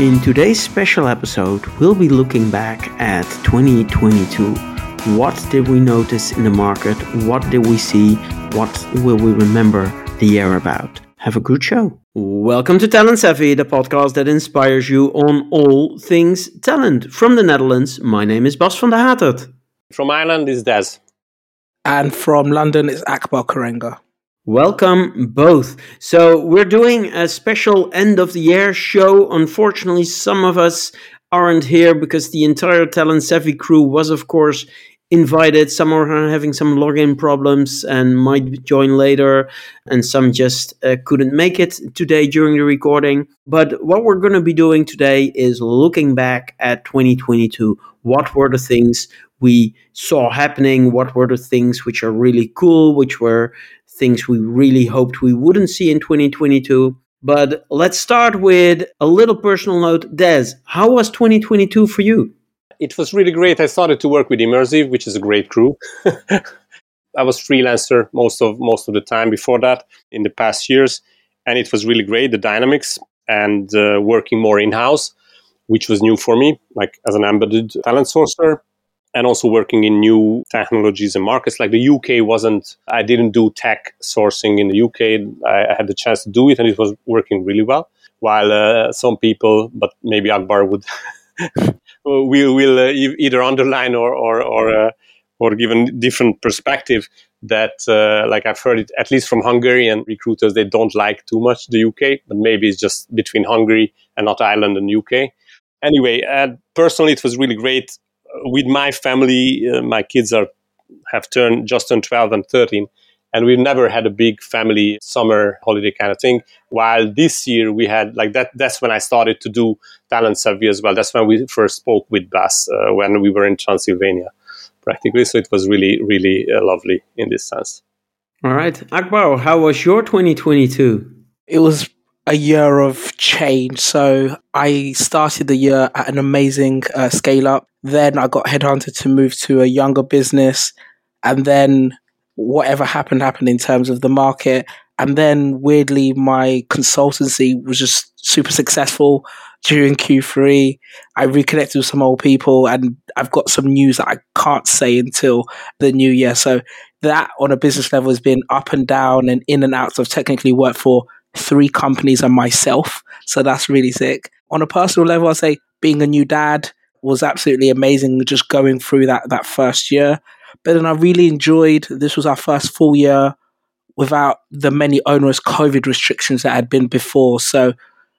In today's special episode, we'll be looking back at 2022. What did we notice in the market? What did we see? What will we remember the year about? Have a good show. Welcome to Talent Savvy, the podcast that inspires you on all things talent. From the Netherlands, my name is Bas van der Haterd. From Ireland is Des. And from London, it's Akbar Karenga. Welcome both. So, we're doing a special end of the year show. Unfortunately, some of us aren't here because the entire Talent Savvy crew was, of course, invited. Some are having some login problems and might join later, and some just uh, couldn't make it today during the recording. But what we're going to be doing today is looking back at 2022. What were the things we saw happening? What were the things which are really cool, which were things we really hoped we wouldn't see in 2022. But let's start with a little personal note. Des, how was 2022 for you? It was really great. I started to work with Immersive, which is a great crew. I was freelancer most of most of the time before that in the past years, and it was really great. The dynamics and uh, working more in house, which was new for me, like as an embedded talent sourcer and also working in new technologies and markets. Like the UK wasn't, I didn't do tech sourcing in the UK. I, I had the chance to do it and it was working really well. While uh, some people, but maybe Akbar would, will, will uh, either underline or, or, or, uh, or give a different perspective that, uh, like I've heard it, at least from Hungarian recruiters, they don't like too much the UK, but maybe it's just between Hungary and not Ireland and UK. Anyway, uh, personally, it was really great with my family, uh, my kids are have turned just turned 12 and 13 and we've never had a big family summer holiday kind of thing. While this year we had like that that's when i started to do talent savvy as well. That's when we first spoke with bas uh, when we were in transylvania practically. So it was really really uh, lovely in this sense. All right. Akbar how was your 2022 it was a year of change so i started the year at an amazing uh, scale up then I got headhunted to move to a younger business. And then whatever happened, happened in terms of the market. And then weirdly, my consultancy was just super successful during Q3. I reconnected with some old people and I've got some news that I can't say until the new year. So that on a business level has been up and down and in and out. So I've technically worked for three companies and myself. So that's really sick. On a personal level, I'll say being a new dad, was absolutely amazing just going through that that first year. But then I really enjoyed this was our first full year without the many onerous COVID restrictions that had been before. So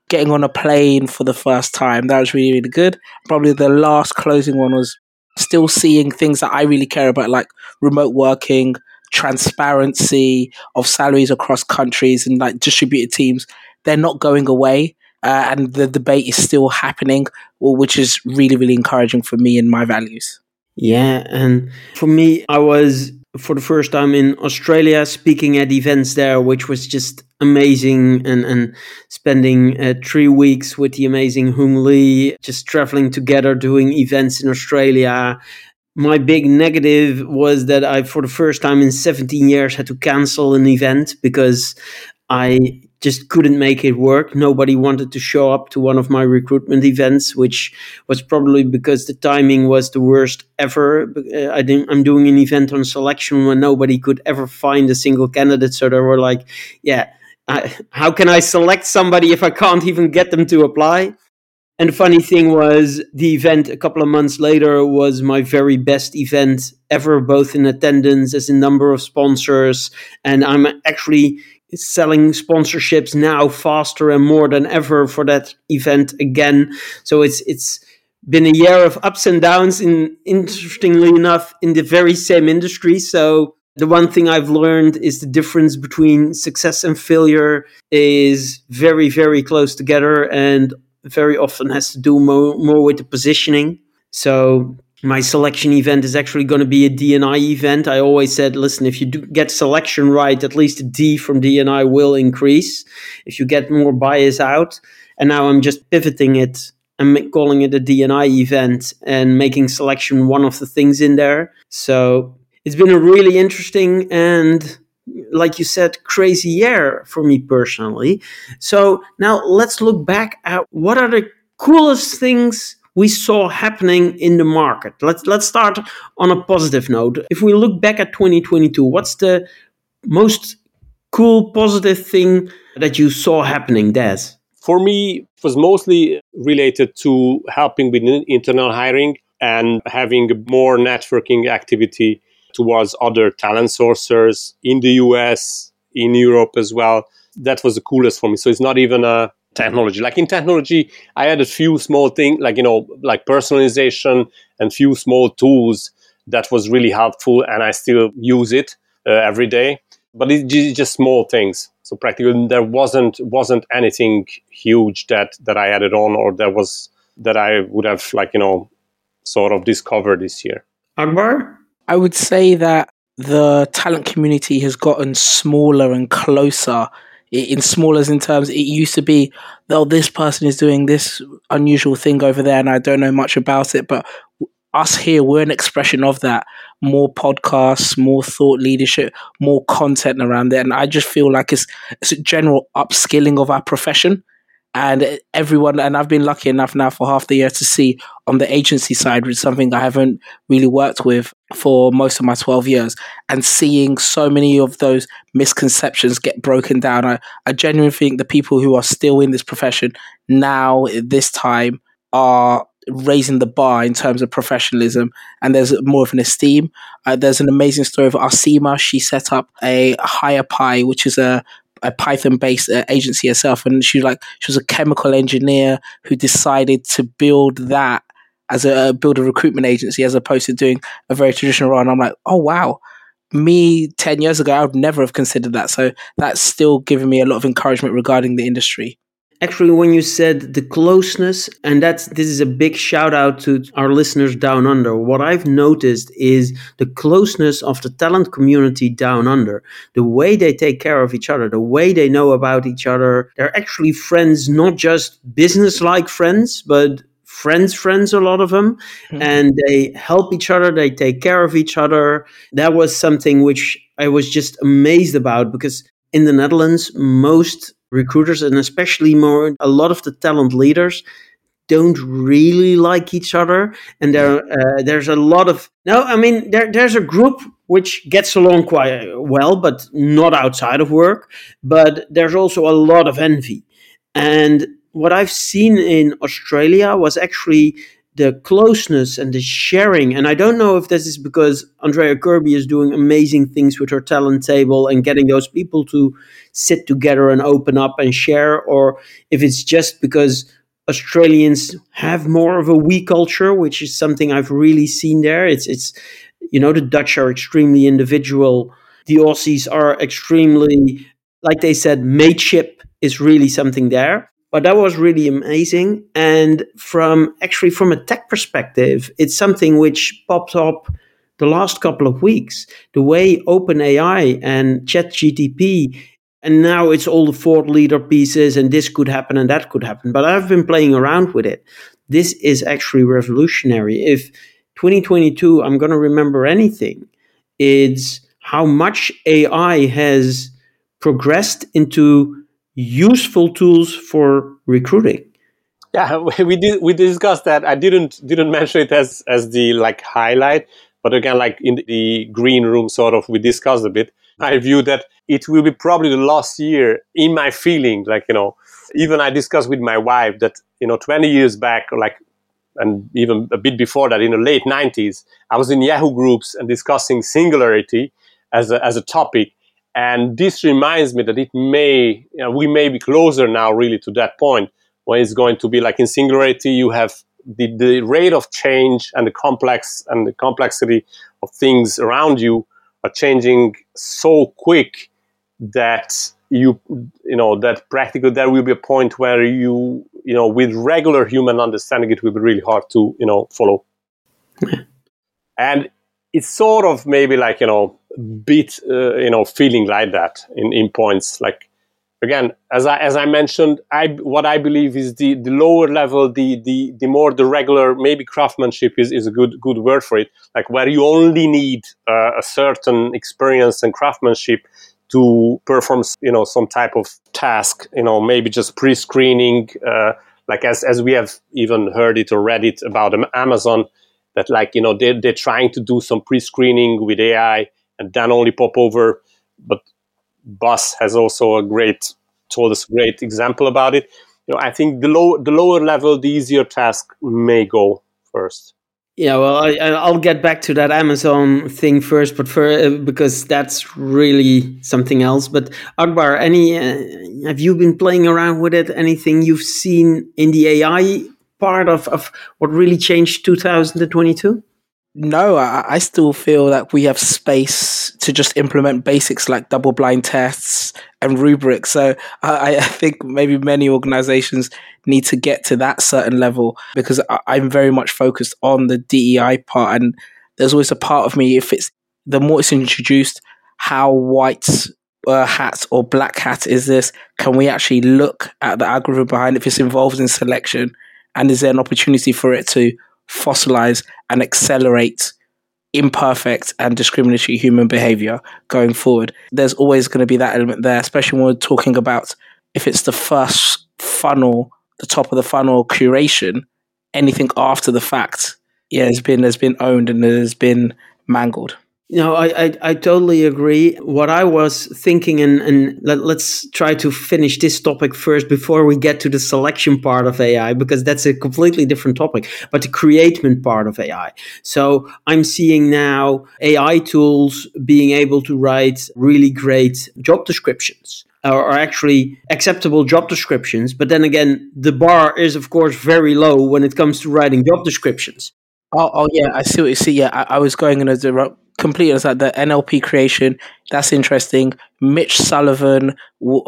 getting on a plane for the first time, that was really, really good. Probably the last closing one was still seeing things that I really care about, like remote working, transparency of salaries across countries and like distributed teams. They're not going away uh, and the debate is still happening, which is really, really encouraging for me and my values. Yeah, and for me, I was for the first time in Australia speaking at events there, which was just amazing, and and spending uh, three weeks with the amazing Hung Lee, just traveling together, doing events in Australia. My big negative was that I, for the first time in 17 years, had to cancel an event because I just couldn't make it work. Nobody wanted to show up to one of my recruitment events, which was probably because the timing was the worst ever. Uh, I I'm doing an event on selection when nobody could ever find a single candidate. So they were like, yeah, I, how can I select somebody if I can't even get them to apply? And the funny thing was, the event a couple of months later was my very best event ever, both in attendance as in number of sponsors. And I'm actually selling sponsorships now faster and more than ever for that event again. So it's it's been a year of ups and downs in interestingly enough in the very same industry. So the one thing I've learned is the difference between success and failure is very, very close together and very often has to do more, more with the positioning. So my selection event is actually going to be a DNI event. I always said, listen, if you do get selection right, at least a D from DNI will increase if you get more bias out. And now I'm just pivoting it and calling it a DNI event and making selection one of the things in there. So it's been a really interesting and like you said, crazy year for me personally. So now let's look back at what are the coolest things we saw happening in the market? Let's let's start on a positive note. If we look back at 2022, what's the most cool positive thing that you saw happening, Des? For me, it was mostly related to helping with internal hiring and having more networking activity towards other talent sourcers in the US, in Europe as well. That was the coolest for me. So it's not even a technology. Like in technology, I had a few small things, like, you know, like personalization and few small tools that was really helpful. And I still use it uh, every day. But it's just small things. So practically there wasn't wasn't anything huge that that I added on or that was that I would have like, you know, sort of discovered this year. Akbar? I would say that the talent community has gotten smaller and closer in smaller in terms it used to be oh this person is doing this unusual thing over there and i don't know much about it but us here we're an expression of that. More podcasts more thought leadership more content around it and i just feel like it's, it's a general upskilling of our profession and everyone and i've been lucky enough now for half the year to see on the agency side which is something i haven't really worked with for most of my 12 years and seeing so many of those misconceptions get broken down. I, I genuinely think the people who are still in this profession now this time are raising the bar in terms of professionalism and there's more of an esteem. Uh, there's an amazing story of Asima. She set up a Higher HirePi which is a a Python based uh, agency herself, and she was like she was a chemical engineer who decided to build that as a build a recruitment agency as opposed to doing a very traditional role. And I'm like, oh wow, me ten years ago, I would never have considered that. So that's still giving me a lot of encouragement regarding the industry actually when you said the closeness and that's this is a big shout out to our listeners down under. What i've noticed is the closeness of the talent community down under. The way they take care of each other the way they know about each other. They're actually friends not just business like friends but friends friends a lot of them. Mm-hmm. and they help each other they take care of each other. That was something which i was just amazed about because in the netherlands most recruiters and especially more a lot of the talent leaders don't really like each other. And there uh, there's a lot of no i mean there there's a group which gets along quite well but not outside of work. But there's also a lot of envy. And what i've seen in australia was actually the closeness and the sharing. And I don't know if this is because Andrea Kirby is doing amazing things with her talent table and getting those people to sit together and open up and share, or if it's just because Australians have more of a we culture, which is something I've really seen there. It's it's you know the Dutch are extremely individual. The Aussies are extremely, like they said, mateship is really something there but that was really amazing. And from actually from a tech perspective, it's something which popped up the last couple of weeks. The way OpenAI and ChatGPT, and now it's all the thought leader pieces, and this could happen and that could happen. But I've been playing around with it. This is actually revolutionary. If 2022, I'm going to remember anything, it's how much AI has progressed into useful tools for recruiting. Yeah, we did we discussed that. I didn't didn't mention it as as the like highlight, but again, like in the green room, sort of, we discussed a bit. I view that it will be probably the last year in my feeling. Like you know, even I discussed with my wife that you know, 20 years back, like and even a bit before that, in the late 90s, I was in Yahoo groups and discussing singularity as a, as a topic. And this reminds me that it may, you know, we may be closer now really to that point when it's going to be like in singularity, you have the, the rate of change and the complex and the complexity of things around you are changing so quick that you you know that practically there will be a point where you you know with regular human understanding it will be really hard to you know follow. And it's sort of maybe like you know bit uh, you know feeling like that in, in points. Like again as i as i mentioned i what i believe is the the lower level the the the more the regular maybe craftsmanship is, is a good good word for it. Like where you only need uh, a certain experience and craftsmanship to perform you know some type of task you know maybe just pre-screening uh, like as as we have even heard it or read it about Amazon, that like you know they they're trying to do some pre-screening with AI and then only pop over. But Bas has also a great told us a great example about it. You know, I think the low the lower level, the easier task may go first. Yeah, well, I, will get back to that Amazon thing first, but for uh, because that's really something else. But Akbar, any uh, have you been playing around with it? Anything you've seen in the AI part of, of what really changed 2022? No, I, I still feel that we have space to just implement basics like double blind tests and rubrics. So I, I think maybe many organizations need to get to that certain level because I, I'm very much focused on the DEI part. And there's always a part of me, if it's the more it's introduced, how white uh, hat or black hat is this? Can we actually look at the algorithm behind it if it's involved in selection? And is there an opportunity for it to fossilize and accelerate imperfect and discriminatory human behavior going forward. There's always going to be that element there, especially when we're talking about if it's the first funnel, the top of the funnel curation, anything after the fact, yeah, has been has been owned and has been mangled. No, I, I, I, totally agree. What I was thinking, and, and let, us try to finish this topic first before we get to the selection part of AI, because that's a completely different topic, but the creation part of AI. So I'm seeing now AI tools being able to write really great job descriptions or actually acceptable job descriptions. But then again, the bar is, of course, very low when it comes to writing job descriptions. Oh, oh yeah, I see what you see. Yeah, I, I was going in a direct completely understand the NLP creation. That's interesting. Mitch Sullivan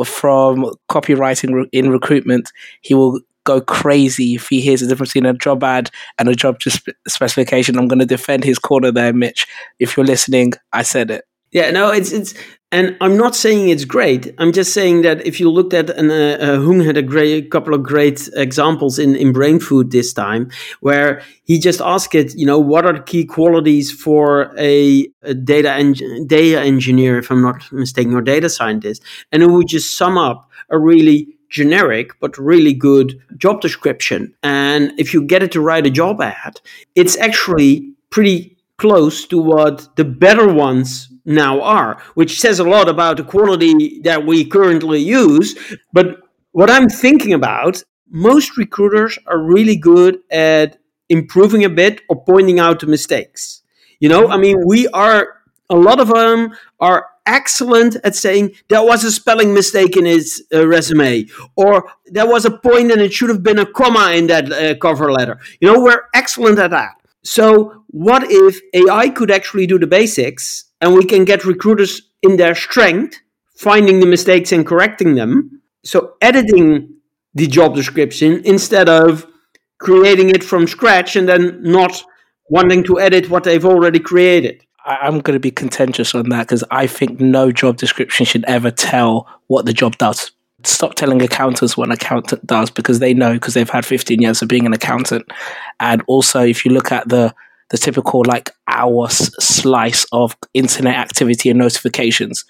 from copywriting in recruitment, he will go crazy if he hears the difference between a job ad and a job specification. I'm going to defend his corner there, Mitch. If you're listening, I said it. Yeah, no, it's it's, and I'm not saying it's great. I'm just saying that if you looked at, and uh, uh, Hung had a great couple of great examples in in Brain Food this time, where he just asked it, you know, what are the key qualities for a, a data data engineer, if I'm not mistaken, or data scientist, and it would just sum up a really generic but really good job description. And if you get it to write a job ad, it's actually pretty close to what the better ones now are, which says a lot about the quality that we currently use. But what I'm thinking about, most recruiters are really good at improving a bit or pointing out the mistakes. You know, I mean, we are, a lot of them are excellent at saying there was a spelling mistake in his uh, resume or there was a point and it should have been a comma in that uh, cover letter. You know, we're excellent at that. So, what if AI could actually do the basics and we can get recruiters in their strength, finding the mistakes and correcting them? So, editing the job description instead of creating it from scratch and then not wanting to edit what they've already created. I'm going to be contentious on that because I think no job description should ever tell what the job does stop telling accountants what an accountant does because they know because they've had 15 years of being an accountant. And also, if you look at the the typical like hour slice of internet activity and notifications,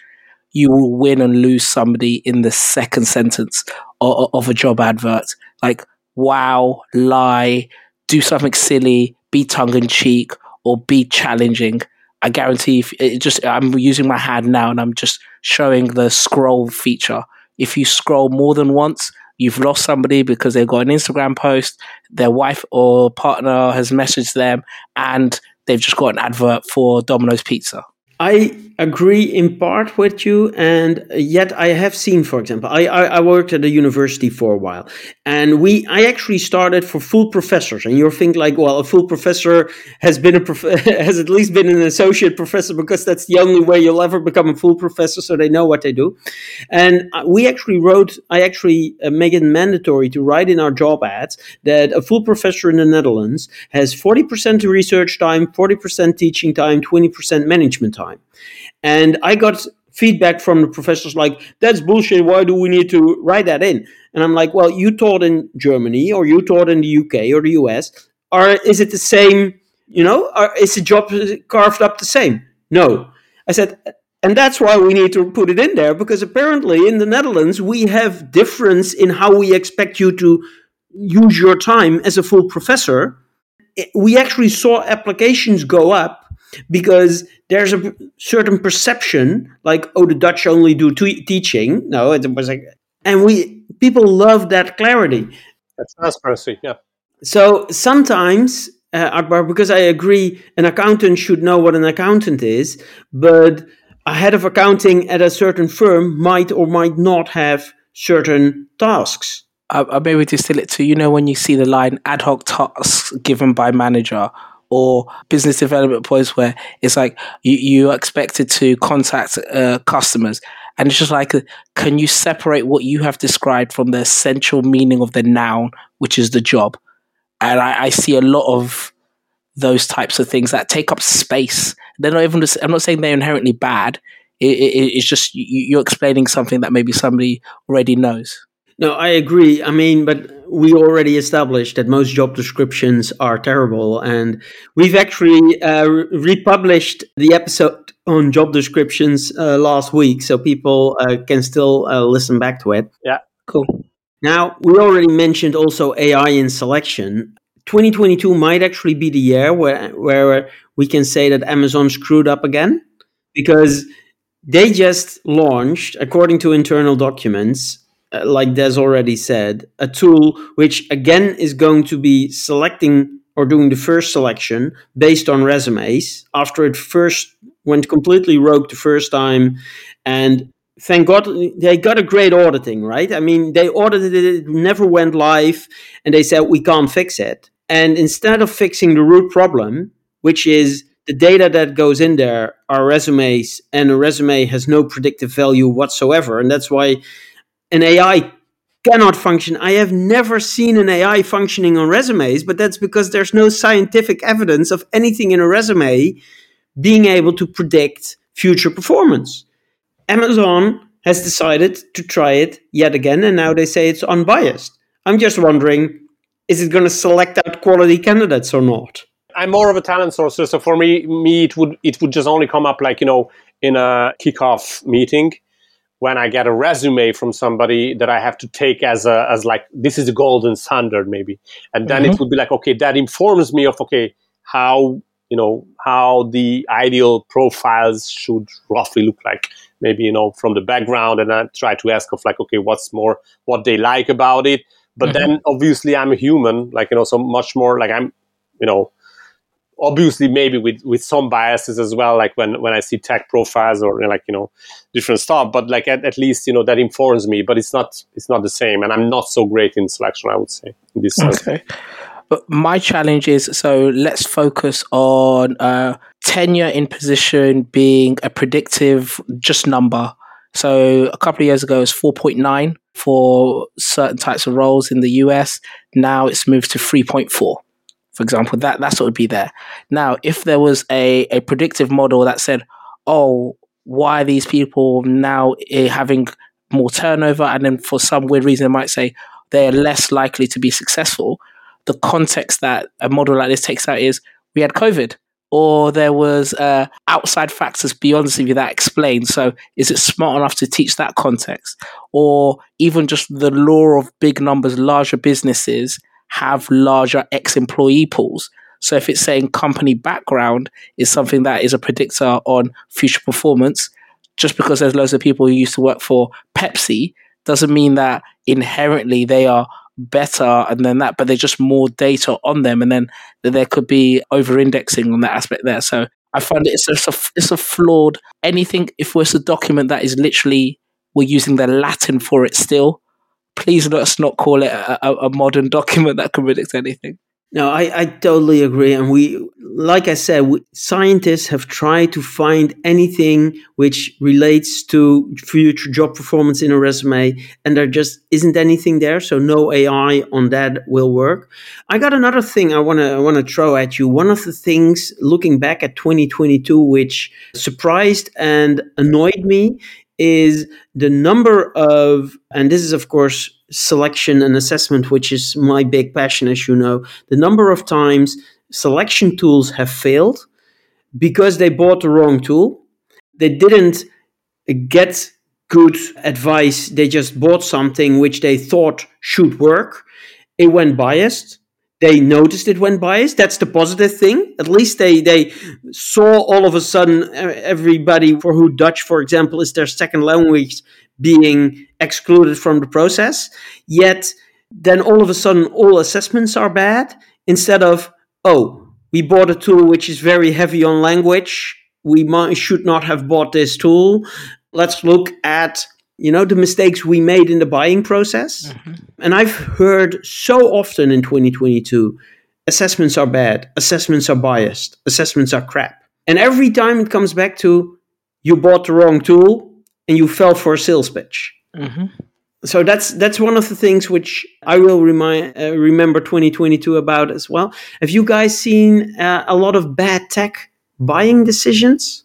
you will win and lose somebody in the second sentence of, of a job advert. Like, wow, lie, do something silly, be tongue in cheek, or be challenging. I guarantee if it just I'm using my hand now and I'm just showing the scroll feature if you scroll more than once, you've lost somebody because they've got an Instagram post, their wife or partner has messaged them, and they've just got an advert for Domino's Pizza. I agree in part with you, and yet I have seen, for example, I, I, I, worked at a university for a while, and we I actually started for full professors, and you think like, well, a full professor has been a prof- has at least been an associate professor because that's the only way you'll ever become a full professor, so they know what they do, and uh, we actually wrote, I actually uh, make it mandatory to write in our job ads that a full professor in the Netherlands has forty percent research time, forty percent teaching time, twenty percent management time. And I got feedback from the professors like, that's bullshit. Why do we need to write that in? And I'm like, well, you taught in Germany or you taught in the UK or the US. Or is it the same, you know, or is the job carved up the same? No. I said, and that's why we need to put it in there because apparently in the Netherlands we have difference in how we expect you to use your time as a full professor, we actually saw applications go up because there's a certain perception like oh the dutch only do t- teaching. No it was like and we people love that clarity. That's transparency yeah. So sometimes uh, Akbar, because I agree, an accountant should know what an accountant is, but a head of accounting at a certain firm might or might not have certain tasks. I, I maybe distill it to you know when you see the line ad hoc tasks given by manager or business development points where it's like you, you are expected to contact uh, customers. And it's just like can you separate what you have described from the essential meaning of the noun which is the job? And I, I see a lot of those types of things that take up space. They're not even i'm not saying they're inherently bad. It, it, it's just you, you're explaining something that maybe somebody already knows. No, I agree. I mean, but we already established that most job descriptions are terrible, and we've actually uh, republished the episode on job descriptions uh, last week, so people uh, can still uh, listen back to it. Yeah, cool. Now we already mentioned also AI in selection. 2022 might actually be the year where where we can say that Amazon screwed up again because they just launched, according to internal documents, Uh, like Des already said, a tool which again is going to be selecting or doing the first selection based on resumes after it first went completely rogue the first time. And thank God they got a great auditing, right? I mean, they audited it, it never went live, and they said, we can't fix it. And instead of fixing the root problem, which is the data that goes in there are resumes, and a resume has no predictive value whatsoever. And that's why an AI cannot function. I have never seen an AI functioning on resumes, but that's because there's no scientific evidence of anything in a resume being able to predict future performance. Amazon has decided to try it yet again, and now they say it's unbiased. I'm just wondering is it going to select out quality candidates or not? I'm more of a talent sourcer, so for me, me it would it would just only come up like you know in a kickoff meeting when I get a resume from somebody that I have to take as a as like this is a golden standard maybe, and then mm-hmm. it would be like okay that informs me of okay how you know how the ideal profiles should roughly look like maybe you know from the background and I try to ask of like okay what's more what they like about it but mm-hmm. then obviously I'm a human like you know so much more like I'm you know obviously maybe with with some biases as well like when when i see tech profiles or like you know different stuff but like at, at least you know that informs me but it's not it's not the same and i'm not so great in selection i would say in this okay. But my challenge is so let's focus on uh, tenure in position being a predictive just number. So a couple of years ago it was 4.9 for certain types of roles in the us now it's moved to 3.4 for example, that that's what would be there. Now, if there was a, a predictive model that said, oh, why are these people now eh, having more turnover? And then for some weird reason, it might say they're less likely to be successful. The context that a model like this takes out is we had COVID or there was uh, outside factors beyond CV that explain. So is it smart enough to teach that context? Or even just the law of big numbers, larger businesses have larger ex employee pools. So if it's saying company background is something that is a predictor on future performance, just because there's loads of people who used to work for Pepsi doesn't mean that inherently they are better and then that, but there's just more data on them, and then there could be over indexing on that aspect there. So I find it, it's a, it's a flawed anything. If it's a document that is literally we're using the Latin for it still, please let us not call it a, a, modern document that can predict anything. No, I, I totally agree. And we, like I said, we, scientists have tried to find anything which relates to future job performance in a resume, and there just isn't anything there. So no AI on that will work. I got another thing I want to I want to throw at you. One of the things looking back at 2022, which surprised and annoyed me, is the number of, and this is of course selection and assessment, which is my big passion, as you know, the number of times selection tools have failed because they bought the wrong tool. They didn't get good advice, they just bought something which they thought should work. it went biased. They noticed it went biased. That's the positive thing. At least they they saw all of a sudden everybody for who Dutch, for example, is their second language being excluded from the process. Yet then all of a sudden all assessments are bad instead of oh we bought a tool which is very heavy on language we might, should not have bought this tool let's look at you know the mistakes we made in the buying process mm-hmm. and i've heard so often in 2022 assessments are bad assessments are biased assessments are crap and every time it comes back to you bought the wrong tool and you fell for a sales pitch mm-hmm so that's that's one of the things which I will remind uh, remember 2022 about as well. Have you guys seen uh, a lot of bad tech buying decisions?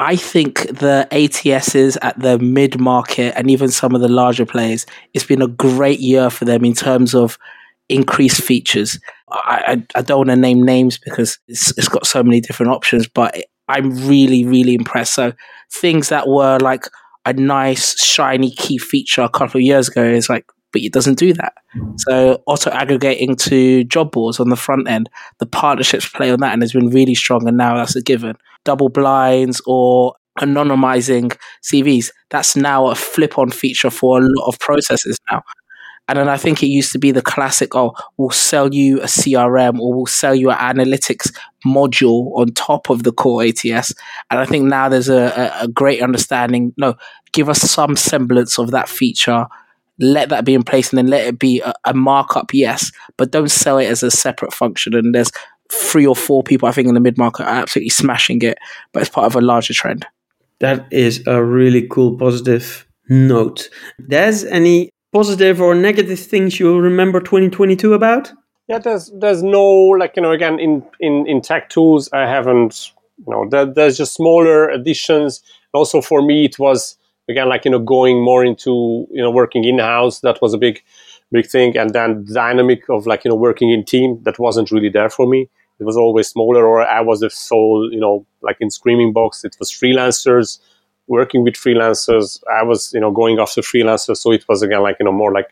I think the ATSs at the mid market and even some of the larger players, it's been a great year for them in terms of increased features. I, I, I don't want to name names because it's, it's got so many different options, but I'm really, really impressed. So things that were like, a nice shiny key feature a couple of years ago is like but it doesn't do that. So auto aggregating to job boards on the front end, the partnerships play on that and has been really strong and now that's a given. Double blinds or anonymizing CVs, that's now a flip on feature for a lot of processes now. And then I think it used to be the classic, oh, we'll sell you a CRM or we'll sell you an analytics module on top of the core ATS. And I think now there's a, a, great understanding. No, give us some semblance of that feature. Let that be in place and then let it be a, a markup, yes, but don't sell it as a separate function. And there's three or four people, I think, in the mid market are absolutely smashing it, but it's part of a larger trend. That is a really cool positive note. There's any positive or negative things you will remember 2022 about? Yeah, there's there's no like you know again in in in tech tools I haven't you know there, there's just smaller additions. Also for me it was again like you know going more into you know working in house that was a big big thing and then dynamic of like you know working in team that wasn't really there for me. It was always smaller or I was the sole you know like in Screaming Box it was freelancers working with freelancers. I was, you know, going after freelancers. So it was again like, you know, more like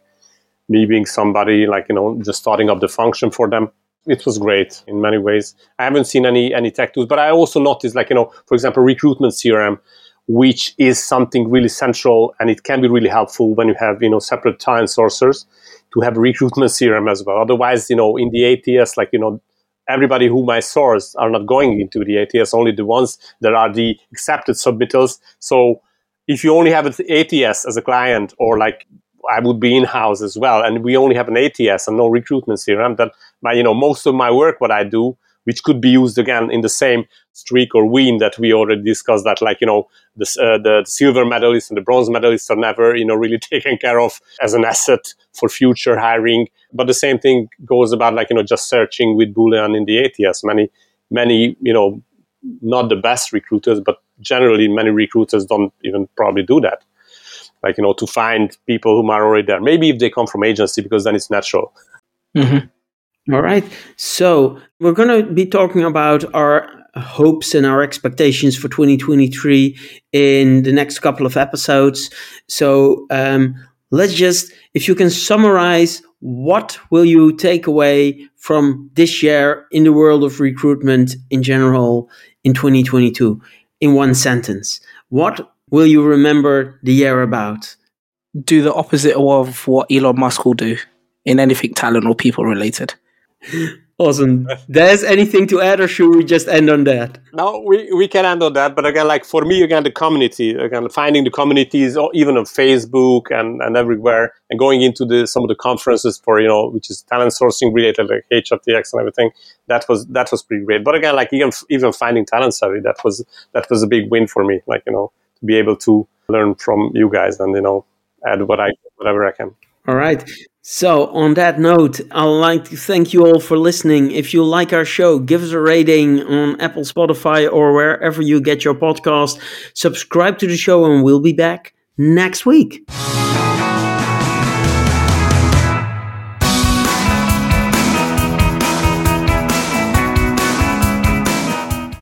me being somebody like, you know, just starting up the function for them. It was great in many ways. I haven't seen any any tech tools, but I also noticed like, you know, for example, recruitment CRM, which is something really central and it can be really helpful when you have, you know, separate talent sources to have recruitment CRM as well. Otherwise, you know, in the ATS, like, you know, everybody whom I source are not going into the ATS, only the ones that are the accepted submittals. So if you only have an ATS as a client or like I would be in house as well, and we only have an ATS and no recruitment CRM, that my, you know, most of my work, what I do, which could be used again in the same streak or wean that we already discussed that like you know the, uh, the silver medalists and the bronze medalists are never you know really taken care of as an asset for future hiring. But the same thing goes about like you know just searching with boolean in the ats many many you know not the best recruiters but generally many recruiters don't even probably do that. Like you know to find people who are already there. Maybe if they come from agency because then it's natural. Mm-hmm. All right. So we're going to be talking about our hopes and our expectations for 2023 in the next couple of episodes. So um, let's just, if you can summarize, what will you take away from this year in the world of recruitment in general in 2022 in one sentence? What will you remember the year about? Do the opposite of what Elon Musk will do in anything talent or people related. Awesome. There's anything to add, or should we just end on that? No, we, we can end on that. But again, like for me, again, the community, again, finding the communities, even on Facebook and, and everywhere, and going into the some of the conferences for you know, which is talent sourcing related, like HRTX and everything. That was that was pretty great. But again, like even even finding talent savvy, that was that was a big win for me. Like you know, to be able to learn from you guys and you know, add what I whatever I can. All right. So, on that note, I'd like to thank you all for listening. If you like our show, give us a rating on Apple, Spotify, or wherever you get your podcast. Subscribe to the show, and we'll be back next week.